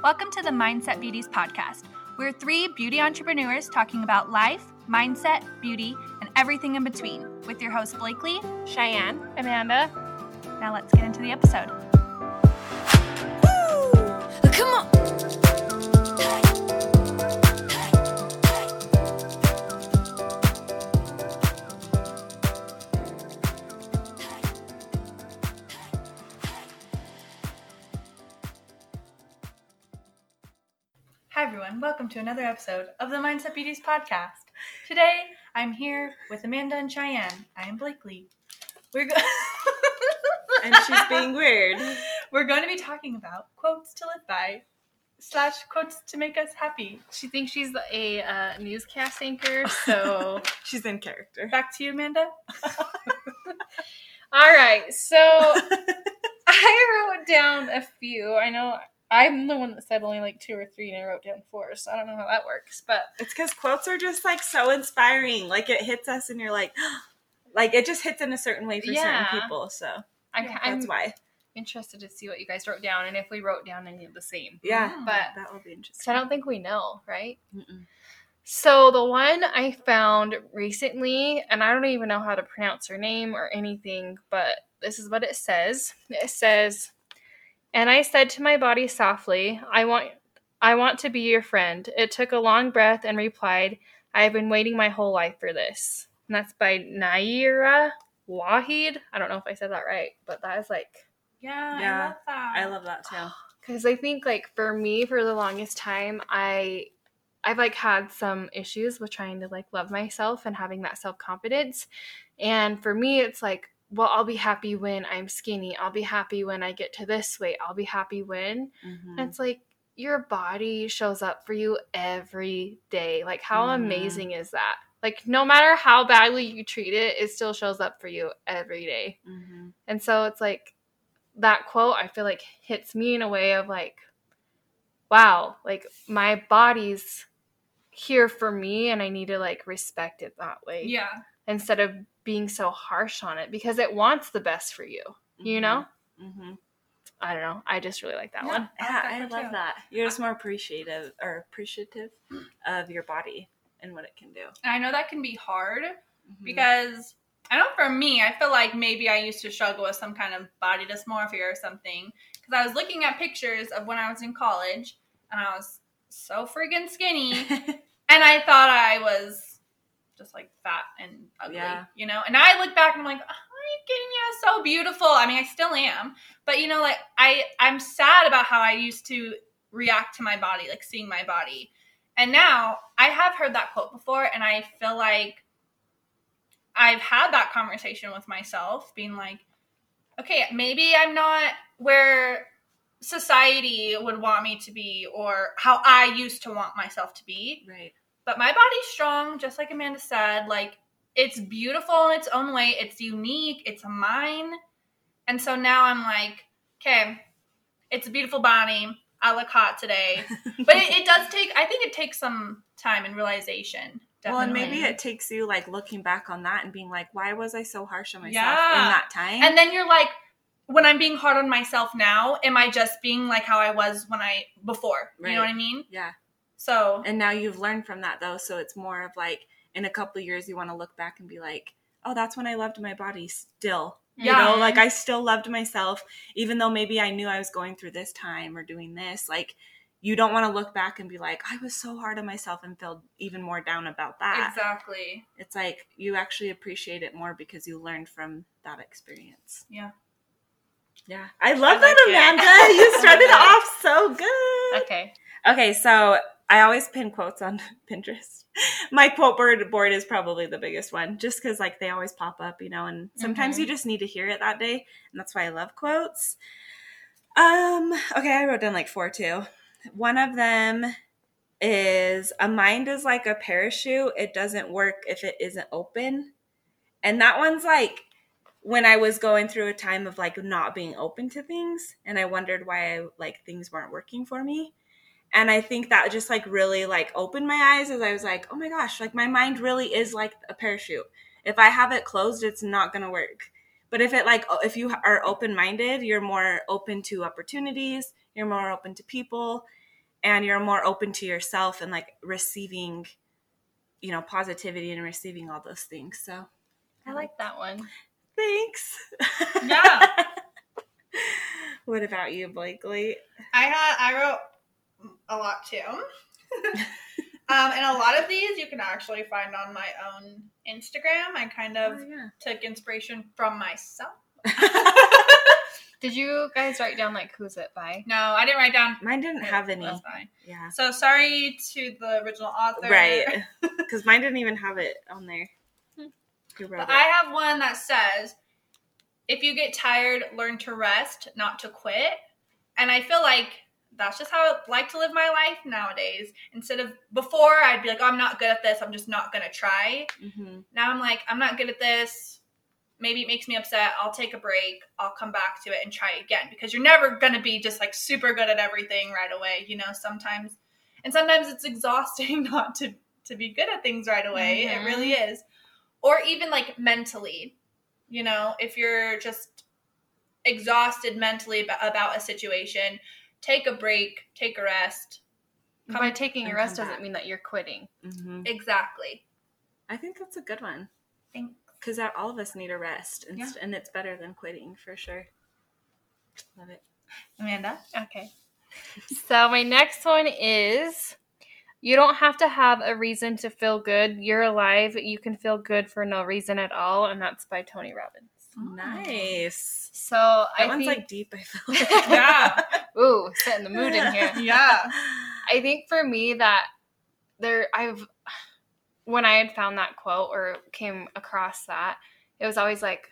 Welcome to the Mindset Beauties podcast. We're three beauty entrepreneurs talking about life, mindset, beauty, and everything in between with your hosts Blakely, Cheyenne. Amanda. Now let's get into the episode. Welcome to another episode of the Mindset Beauties podcast. Today, I'm here with Amanda and Cheyenne. I am Blakely. We're go- And she's being weird. We're going to be talking about quotes to live by slash quotes to make us happy. She thinks she's a uh, newscast anchor, so. She's in character. Back to you, Amanda. All right, so I wrote down a few. I know I'm the one that said only like two or three, and I wrote down four, so I don't know how that works. But It's because quotes are just like so inspiring. Like it hits us, and you're like, like it just hits in a certain way for Yeah. certain people. So I'm, Yeah, I'm that's why. interested to see what you guys wrote down and if we wrote down any of the same. Yeah, Mm. But that will be interesting. I don't think we know, right? Mm-mm. So the one I found recently, and I don't even know how to pronounce her name or anything, but this is what it says. It says, "And I said to my body softly, I want I want to be your friend. It took a long breath and replied, I have been waiting my whole life for this." And that's by Nayyirah Waheed. I don't know if I said that right, but that is like Yeah, Yeah, I love that. I love that too. because I think like for me for the longest time I I've like had some issues with trying to like love myself and having that self-confidence and for me it's like well I'll be happy when I'm skinny I'll be happy when I get to this weight I'll be happy when Mhm. and it's like your body shows up for you every day like how Mhm. amazing is that like no matter how badly you treat it it still shows up for you every day Mhm. and so it's like that quote I feel like hits me in a way of like, wow, like my body's here for me and I need to like respect it that way. Yeah. Instead of being so harsh on it because it wants the best for you. You know? Mhm. I don't know. I just really like that Yeah. one. I Yeah, like that I love too. that. You're just more appreciative or appreciative of your body and what it can do. And I know that can be hard Mhm. because I know for me, I feel like maybe I used to struggle with some kind of body dysmorphia or something because I was looking at pictures of when I was in college and I was so freaking skinny and I thought I was just like fat and ugly, Yeah. you know. And I look back and I'm like, oh, are you kidding me? I was so beautiful. I mean, I still am, but you know, like I I'm sad about how I used to react to my body, like seeing my body. And now I have heard that quote before, and I feel like I've had that conversation with myself, being like, okay, maybe I'm not where society would want me to be or how I used to want myself to be right. But my body's strong just like amanda said like it's beautiful in its own way. It's unique. It's mine. And so now i'm like okay it's a beautiful body. I look hot today. But it, it does take i think it takes some time and realization Well, and maybe it takes you like looking back on that and being like, why was I so harsh on myself Yeah. in that time? and then you're like when i'm being hard on myself now am i just being like how i was when i before? You know what i mean? Yeah. So And now you've learned from that though, so it's more of like in a couple of years you want to look back and be like, oh, that's when I loved my body still. You Yeah. know, like I still loved myself, even though maybe I knew I was going through this time or doing this. Like, you don't want to look back and be like, I was so hard on myself and feel even more down about that. exactly It's like you actually appreciate it more because you learned from that experience. Yeah. Yeah. I love I that, like. Amanda. You started off so good. Okay. Okay, so I always pin quotes on Pinterest. My quote board board is probably the biggest one, just because like they always pop up, you know. And sometimes Mhm. you just need to hear it that day, and that's why I love quotes. Um. Okay, I wrote down like four too. One of them is a mind is like a parachute. It doesn't work if it isn't open, and that one's like when I was going through a time of like not being open to things, and I wondered why I, like things weren't working for me and i think that just like really like opened my eyes as i was like oh my gosh like my mind really is like a parachute. If i have it closed it's not going to work. But if it like if you are open minded you're more open to opportunities you're more open to people and you're more open to yourself and like receiving you know positivity and receiving all those things so. I like that one. thanks. Yeah. what about you blakely? I had I wrote a lot too. um, and a lot of these you can actually find on my own Instagram. I kind of Oh, yeah. took inspiration from myself. Did you guys write down like who's it by? No, I didn't write down. mine didn't have any That's fine. yeah So sorry to the original author. right because mine didn't even have it on there who wrote But it I have one that says, if you get tired, learn to rest, not to quit. And I feel like that's just how I like to live my life nowadays. Instead of before, I'd be like, oh, I'm not good at this. I'm just not going to try. Mhm. Now I'm like, I'm not good at this. Maybe it makes me upset. I'll take a break. I'll come back to it and try again because you're never going to be just like super good at everything right away. You know, sometimes, and sometimes it's exhausting not to to be good at things right away. Mhm. It really is. Or even like mentally, you know, if you're just exhausted mentally about a situation, take a break, take a rest. Come- By taking a rest doesn't back. mean that you're quitting. Mhm. Exactly. i think that's a good one Thanks. because all of us need a rest and, Yeah. and it's better than quitting for sure love it Amanda? Okay. So my next one is you don't have to have a reason to feel good. You're alive. You can feel good for no reason at all, and that's by Tony Robbins. Oh. nice So that I one's think, like deep i feel like Yeah. ooh, setting the mood in here. Yeah. I think for me that there I've when I had found that quote or came across that, it was always like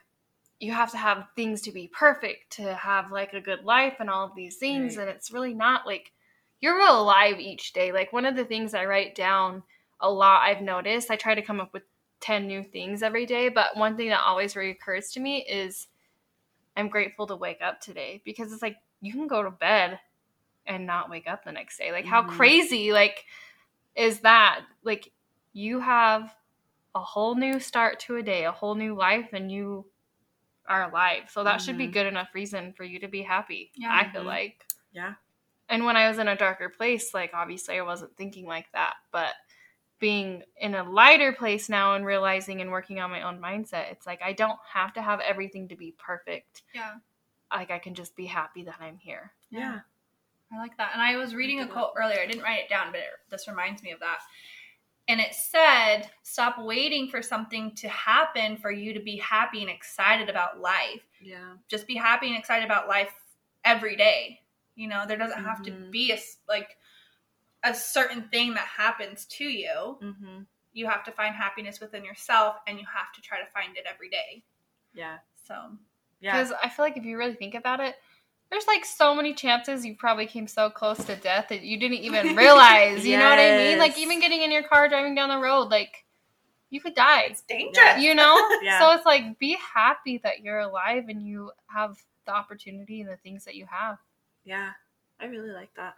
you have to have things to be perfect to have like a good life and all of these things Right. and it's really not like you're real alive each day. Like one of the things I write down a lot I've noticed, I try to come up with 10 new things every day, but one thing that always recurs to me is I'm grateful to wake up today because it's like you can go to bed and not wake up the next day. Like how Mhm. crazy like is that? Like you have a whole new start to a day, a whole new life and you are alive. So that should be Mhm. good enough reason for you to be happy. Yeah. I feel Mhm. like. yeah And when I was in a darker place, like obviously I wasn't thinking like that, but being in a lighter place now and realizing and working on my own mindset, it's like I don't have to have everything to be perfect. Yeah. Like I can just be happy that I'm here. yeah I like that. And I was reading a quote earlier. I didn't write it down, but it, this reminds me of that. And it said, "Stop waiting for something to happen for you to be happy and excited about life. yeah Just be happy and excited about life every day. You know, there doesn't have to Mhm. be a like a certain thing that happens to you. mm-hmm. You have to find happiness within yourself, and you have to try to find it every day. yeah So, yeah Because I feel like if you really think about it, there's like so many chances you probably came so close to death that you didn't even realize. You know what I mean? Like even getting in your car driving down the road, like you could die. it's dangerous. You know? Yeah. So it's like be happy that you're alive and you have the opportunity and the things that you have. Yeah, I really like that.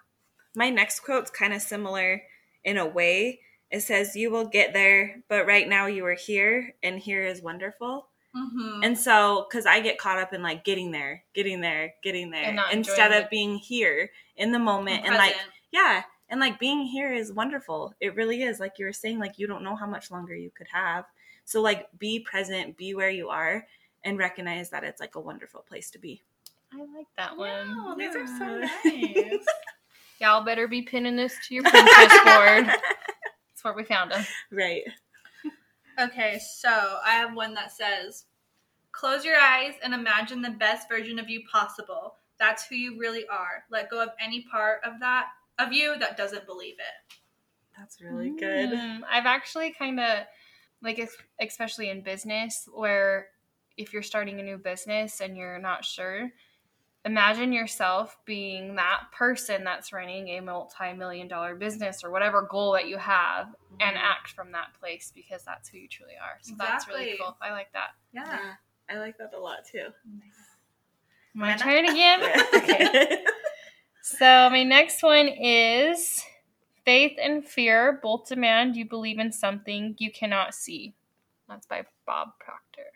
My next quote's kind of similar in a way. It says, You will get there, but right now you are here, and here is wonderful. Mhm. And so, because I get caught up in like getting there, getting there, getting there, instead of the- being here in the moment. And like, yeah, and like being here is wonderful. It really is. Like you were saying, like you don't know how much longer you could have. So, like, be present, be where you are, and recognize that it's like a wonderful place to be. I like that one. Wow, these are so nice. Y'all better be pinning this to your Pinterest board. That's where we found them. right. Okay, so I have one that says, Close your eyes and imagine the best version of you possible. That's who you really are. Let go of any part of that of you that doesn't believe it. That's really good. Mm, I've actually kind of like, ex- especially in business, where if you're starting a new business and you're not sure, imagine yourself being that person that's running a multi-million dollar business or whatever goal that you have, and Mhm. act from that place because that's who you truly are. So that's really Exactly. cool. I like that. Yeah, I like that a lot too. My Amanda? turn again. okay. So my next one is faith and fear both demand you believe in something you cannot see. That's by Bob Proctor.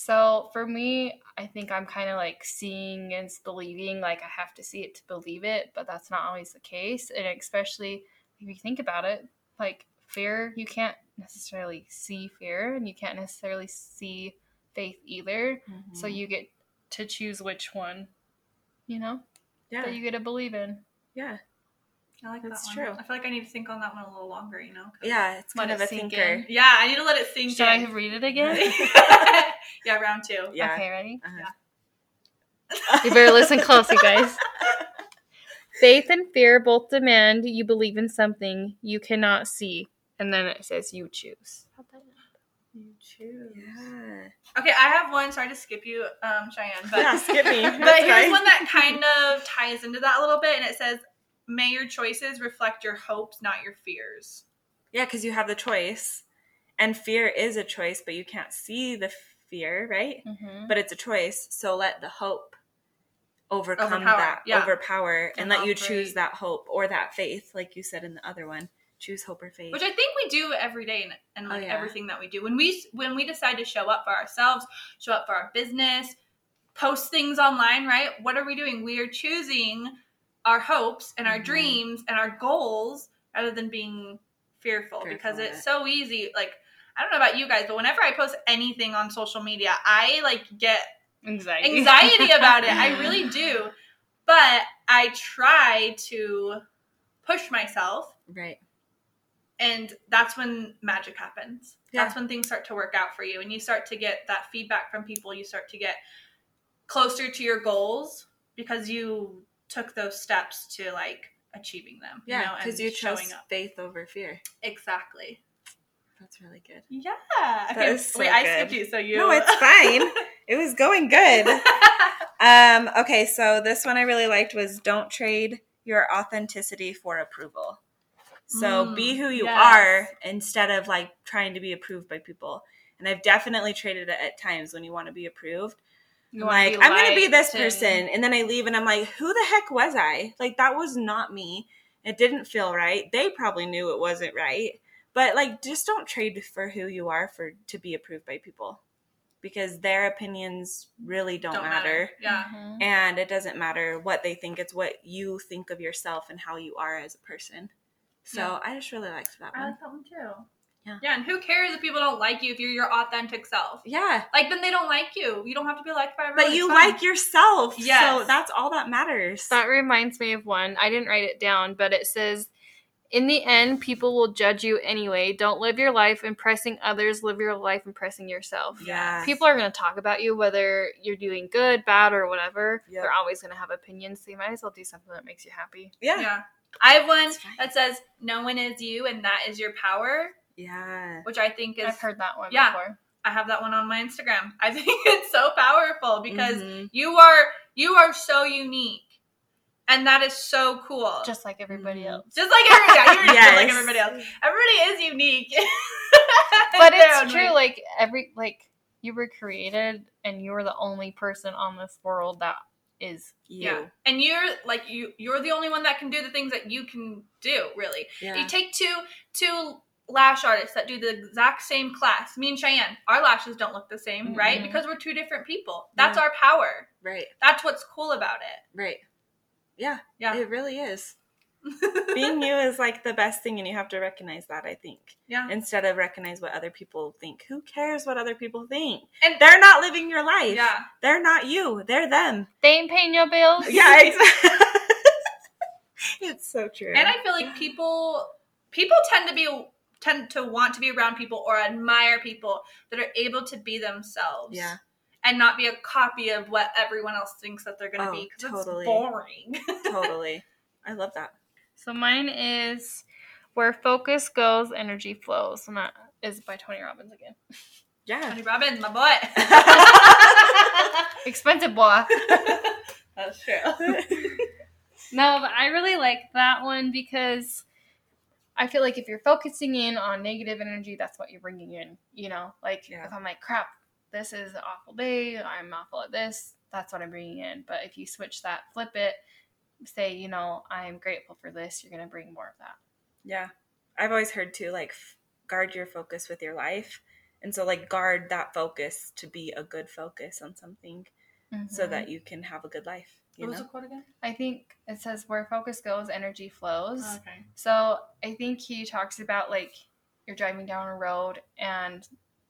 So for me, I think I'm kind of like seeing and believing. Like I have to see it to believe it, but that's not always the case. And especially if you think about it, like fear, you can't necessarily see fear, and you can't necessarily see faith either. So Mhm. you get to choose which one, you know, yeah, that you get to believe in. yeah, I like That's that one. true. I feel like I need to think on that one a little longer, you know? 'cause- yeah. It's Let kind of it a thinker. in. Yeah, I need to let it sink Should I in. read it again? yeah, round two. Yeah. Okay, ready? Uh-huh. You better listen close, you guys. Faith and fear both demand you believe in something you cannot see, and then it says you choose. You choose. Yeah. Okay, I have one. Sorry to skip you, um, Cheyenne, but yeah, skip me. but here's fine. one that kind of ties into that a little bit, and it says, "May your choices reflect your hopes, not your fears." Yeah, because you have the choice, and fear is a choice, but you can't see the fear, right? Mm-hmm. But it's a choice. So let the hope overcome Overpower, that, yeah. overpower, and let you choose that hope or that faith, like you said in the other one. Choose hope or faith. Which I think we do every day, and, and Oh, like yeah. everything that we do. When we when we decide to show up for ourselves, show up for our business, post things online, right? What are we doing? We are choosing our hopes and our Mhm. dreams and our goals rather than being fearful, Fearful because it's it. so easy. Like I don't know about you guys, but whenever I post anything on social media, I like get Anxiety. anxiety about it. I really do. But I try to push myself right. and that's when magic happens. Yeah. That's when things start to work out for you and you start to get that feedback from people. You start to get closer to your goals because you took those steps to like achieving them. Yeah, you know, because you, chose up. faith over fear. Exactly. That's really good. Yeah. That Okay, so wait, I skipped you, so you. No, it's fine. It was going good. Um, okay, so this one I really liked was don't trade your authenticity for approval. So Mm, be who you yes. are instead of like trying to be approved by people. And I've definitely traded it at times when you want to be approved. You like, I'm gonna be this and- person, and then I leave and I'm like, who the heck was I? Like that was not me. It didn't feel right. They probably knew it wasn't right. But like just don't trade for who you are for to be approved by people. Because their opinions really don't, Don't matter. Yeah. Mhm. And it doesn't matter what they think, it's what you think of yourself and how you are as a person. So Yeah. I just really liked that I one. like that one too. Yeah. Yeah, and who cares if people don't like you if you're your authentic self? Yeah. Like then they don't like you. You don't have to be liked by everyone. But you like yourself. Yeah. So that's all that matters. That reminds me of one. I didn't write it down, but it says, In the end, people will judge you anyway. Don't live your life impressing others, live your life impressing yourself. yeah. People are going to talk about you, whether you're doing good, bad, or whatever. Yep. They're always going to have opinions, so you might as well do something that makes you happy. yeah. Yeah. I have one that says, No one is you and that is your power, Yeah. which I think is I've heard that one Yeah. before. I have that one on my Instagram. I think it's so powerful because Mhm. you are you are so unique. And that is so cool. Just like everybody Mhm. else. just like everybody, you're just like everybody else. Everybody is unique. But In their own it's true, way. like, every, like, you were created and you are the only person on this world that is. you. Yeah. And you're like you you're the only one that can do the things that you can do, really. Yeah. You take two two lash artists that do the exact same class. Me and Cheyenne, our lashes don't look the same, right? Mhm. Because we're two different people. That's Yeah. our power. Right. That's what's cool about it. Right. Yeah. Yeah. It really is. Being you is like the best thing, and you have to recognize that. I think yeah. instead of recognize what other people think. Who cares what other people think? And They're not living your life. yeah. They're not you. They're them. They ain't paying your bills. Yeah. Exactly. it's so true. And I feel like people people tend to be tend to want to be around people or admire people that are able to be themselves. yeah. And not be a copy of what everyone else thinks that they're going to Oh, be because totally. it's boring. Totally. I love that. So mine is Where Focus Goes, Energy Flows. And that is by Tony Robbins again. Yeah. Tony Robbins, my boy. Expensive boy. That's true. No, but I really like that one because I feel like if you're focusing in on negative energy, that's what you're bringing in. You know, like Yeah. if I'm like, crap, this is an awful day, I'm awful at this, that's what I'm bringing in. But if you switch that, flip it, say, you know, I'm grateful for this, you're going to bring more of that. Yeah. I've always heard too, like, guard your focus with your life. And so like guard that focus to be a good focus on something so Mhm. that you can have a good life. You What was know? the quote again? I think it says where focus goes, energy flows. Okay. So I think he talks about like you're driving down a road and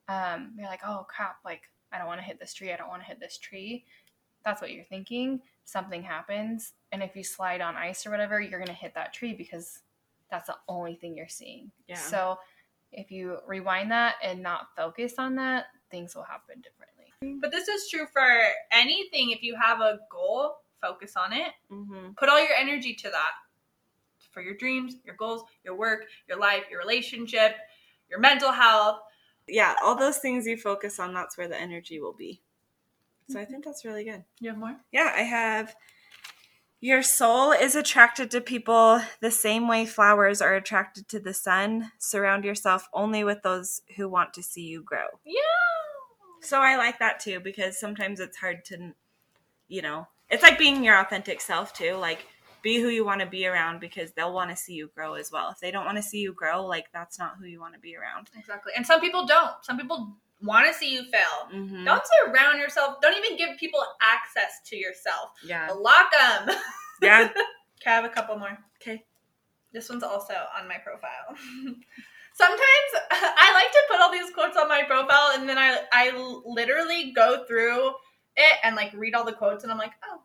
um, you're like, oh crap, like I don't want to hit this tree. I don't want to hit this tree. That's what you're thinking. Something happens, and if you slide on ice or whatever, you're gonna hit that tree because that's the only thing you're seeing. Yeah. So if you rewind that and not focus on that, things will happen differently. But this is true for anything. If you have a goal, focus on it. Mm-hmm. Put all your energy to that. For your dreams, your goals, your work, your life, your relationship, your mental health. Yeah, all those things you focus on, that's where the energy will be. So I think that's really good. You have more? Yeah, I have. Your soul is attracted to people the same way flowers are attracted to the sun. Surround yourself only with those who want to see you grow. Yeah. So I like that too because sometimes it's hard to, you know, it's like being your authentic self too. Like, be who you want to be around because they'll want to see you grow as well. If they don't want to see you grow, like, that's not who you want to be around. Exactly. And some people don't. Some people want to see you fail. Mm-hmm. Don't surround yourself. Don't even give people access to yourself. Yeah. Lock them. Yeah. Okay, I have a couple more. Okay. This one's also on my profile. Sometimes I like to put all these quotes on my profile and then I I literally go through it and like read all the quotes and I'm like, oh,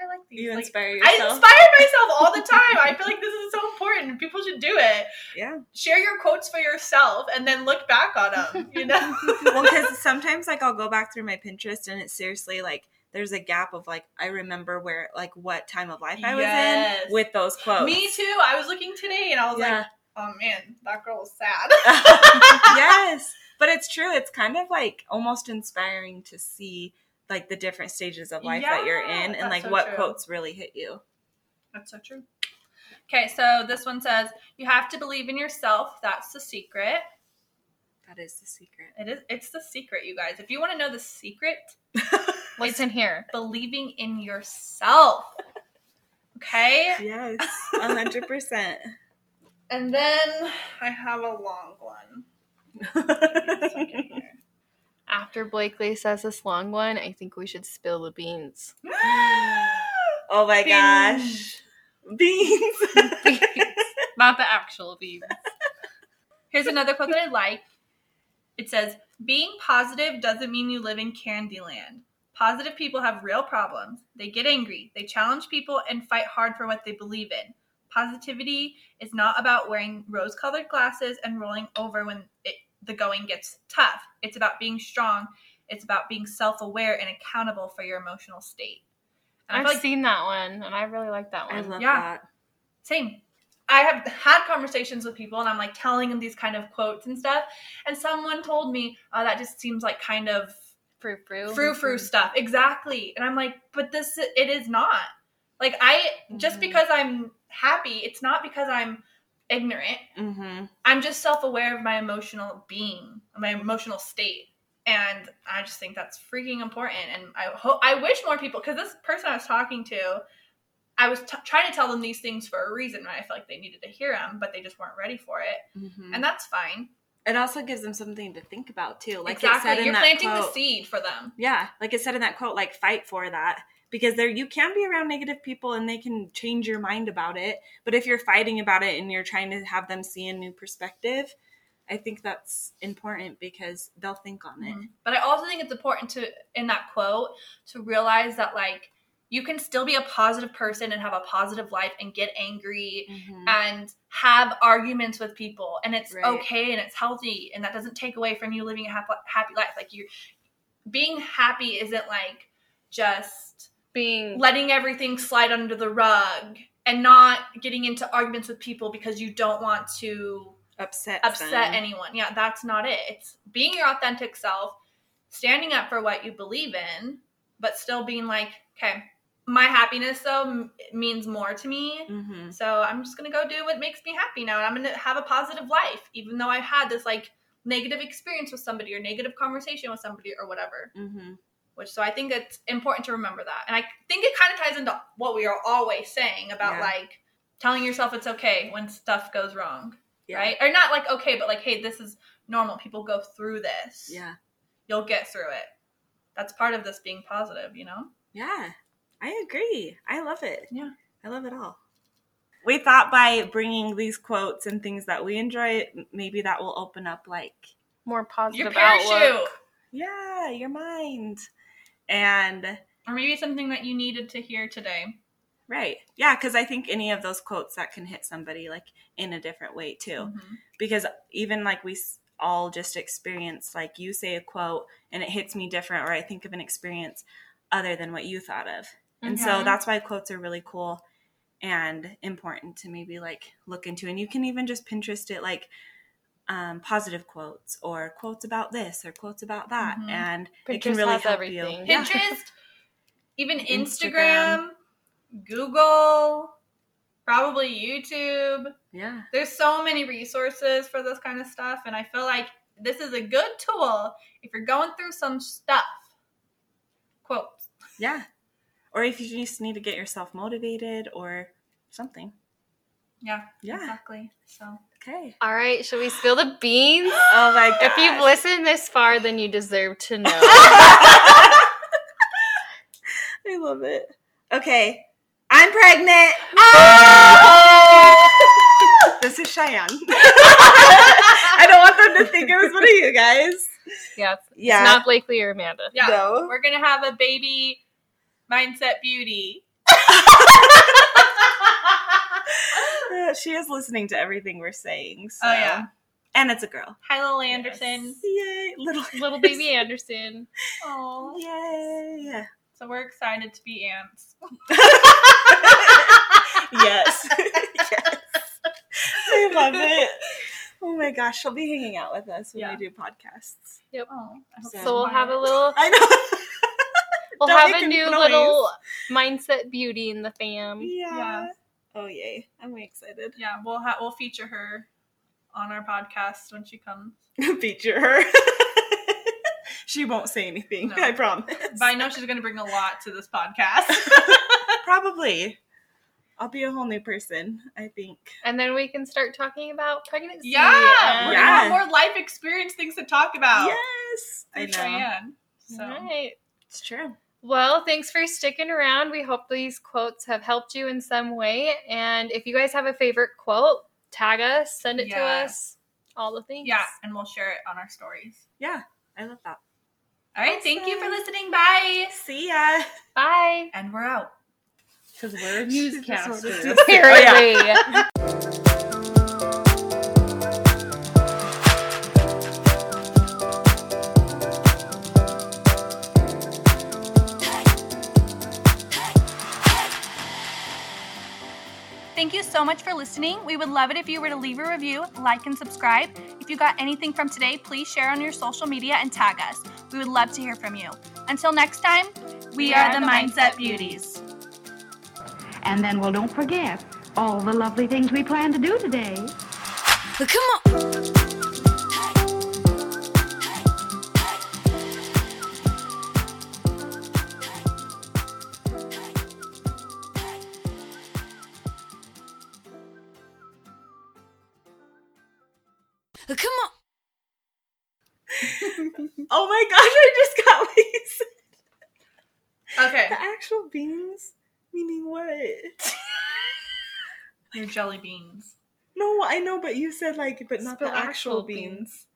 I like these. You Like, inspire yourself. I inspire myself all the time. I feel like this is so important. People should do it. yeah. Share your quotes for yourself and then look back on them. You know? well, because sometimes like I'll go back through my Pinterest and it's seriously like there's a gap of like I remember where like what time of life I was Yes. in with those quotes. Me too. I was looking today and I was Yeah. like, oh man, that girl is sad. yes, but it's true. It's kind of like almost inspiring to see like the different stages of life that you're in and like so what true. quotes really hit you. That's so true. Okay, so this one says, you have to believe in yourself. That's the secret. That is the secret. It is it's the secret, you guys. If you want to know the secret, what's in here. believing in yourself. Okay? Yes, a hundred percent. And then I have a long one. After Blakely says this long one, I think we should spill the beans. Oh my Beans. gosh, beans. Not the actual beans. Here's another quote that I like. It says, Being positive doesn't mean you live in Candyland. Positive people have real problems. They get angry, they challenge people, and fight hard for what they believe in. Positivity is not about wearing rose colored glasses and rolling over when it, the going gets tough. It's about being strong. It's about being self aware and accountable for your emotional state. And I I've like seen that one, and I really like that I one. love Yeah. that. same. I have had conversations with people and I'm like telling them these kind of quotes and stuff. And someone told me, oh, that just seems like kind of Frou frou. frou frou stuff. Exactly. And I'm like, but this, it is not. Like, I, just Mhm. because I'm happy, it's not because I'm ignorant. Mm-hmm. I'm just self aware of my emotional being, my emotional state. And I just think that's freaking important. And I hope, I wish more people, because this person I was talking to, I was t- trying to tell them these things for a reason, right? I felt like they needed to hear them, but they just weren't ready for it. Mm-hmm. And that's fine. It also gives them something to think about too. Like it exactly. said You're that planting quote, the seed for them. Yeah, like it said in that quote, like fight for that because there you can be around negative people and they can change your mind about it. But if you're fighting about it and you're trying to have them see a new perspective, I think that's important because they'll think on it. Mhm. But I also think it's important to, in that quote, to realize that, like, you can still be a positive person and have a positive life and get angry Mhm. and have arguments with people and it's Right. okay and it's healthy and that doesn't take away from you living a happy, happy life like you being happy isn't like just Being letting everything slide under the rug and not getting into arguments with people because you don't want to upset upset them. anyone yeah that's not it it's being your authentic self standing up for what you believe in but still being like okay my happiness though means more to me Mhm. so I'm just gonna go do what makes me happy now, and I'm gonna have a positive life, even though I've had this like negative experience with somebody or negative conversation with somebody or whatever. Mhm. Which so I think it's important to remember that, and I think it kind of ties into what we are always saying about Yeah. like telling yourself it's okay when stuff goes wrong, Yeah. right? Or not like okay, but like hey, this is normal. People go through this. Yeah. You'll get through it. That's part of this being positive, you know? Yeah. I agree. I love it. Yeah. I love it all. We thought by bringing these quotes and things that we enjoy, maybe that will open up like, More Your positive parachute. outlook. yeah, your mind. And Or maybe something that you needed to hear today. right. Yeah, because I think any of those quotes that can hit somebody like in a different way too. Mhm. because even like we all just experience like you say a quote and it hits me different or i think of an experience other than what you thought of and so Mhm. that's why quotes are really cool and important to maybe like look into and you can even just pinterest it like um, positive quotes or quotes about this or quotes about that Mhm. and it can really has help everything. you Yeah. Pinterest, even Instagram. Instagram, Google, probably YouTube. yeah There's so many resources for this kind of stuff, and I feel like this is a good tool if you're going through some stuff. Quotes. yeah or if you just need to get yourself motivated or something Yeah, yeah exactly. So okay All right, should we spill the beans? oh my god If you've listened this far, then you deserve to know. I love it. Okay, I'm pregnant. Ah! this is Cheyenne. I don't want them to think it was one of you guys. yeah, it's Yeah. not Blakely or Amanda. yeah, No. we're gonna have a baby mindset beauty. She is listening to everything we're saying. So. Oh, yeah. And it's a girl. Hi, Little Anderson. Yay, little Little baby Anderson. Oh, Yay. so we're excited to be aunts. yes. yes. I love it. Oh my gosh, she'll be hanging out with us when Yeah. we do podcasts. Oh, So- So we'll have a little I know. We'll Don't have a a new noise. little mindset beauty in the fam. yeah. Yeah. Oh yay! I'm way excited. Yeah, we'll ha- we'll feature her on our podcast when she comes. Feature her. she won't say anything. No. I promise. But I know she's going to bring a lot to this podcast. Probably. I'll be a whole new person. I think. And then we can start talking about pregnancy. yeah, and- we're Yeah. gonna have more life experience things to talk about. Yes, I through know. Cheyenne. So Right. It's true. Well, thanks for sticking around. We hope these quotes have helped you in some way. And if you guys have a favorite quote, tag us, send it to us, all the things. yeah, and we'll share it on our stories. Yeah, I love that. All right, thank you for listening. Bye. See ya. Bye. And we're out. Because we're Newscasters. Oh, yeah. Apparently. So much for listening. We would love it if you were to leave a review, like, and subscribe. If you got anything from today, please share on your social media and tag us. We would love to hear from you. Until next time, we, are, the Mindset Beauties. And then, well, don't forget all the lovely things we plan to do today. Come on. Jelly beans. No, I know, but you said like, but not Spill the actual actual beans.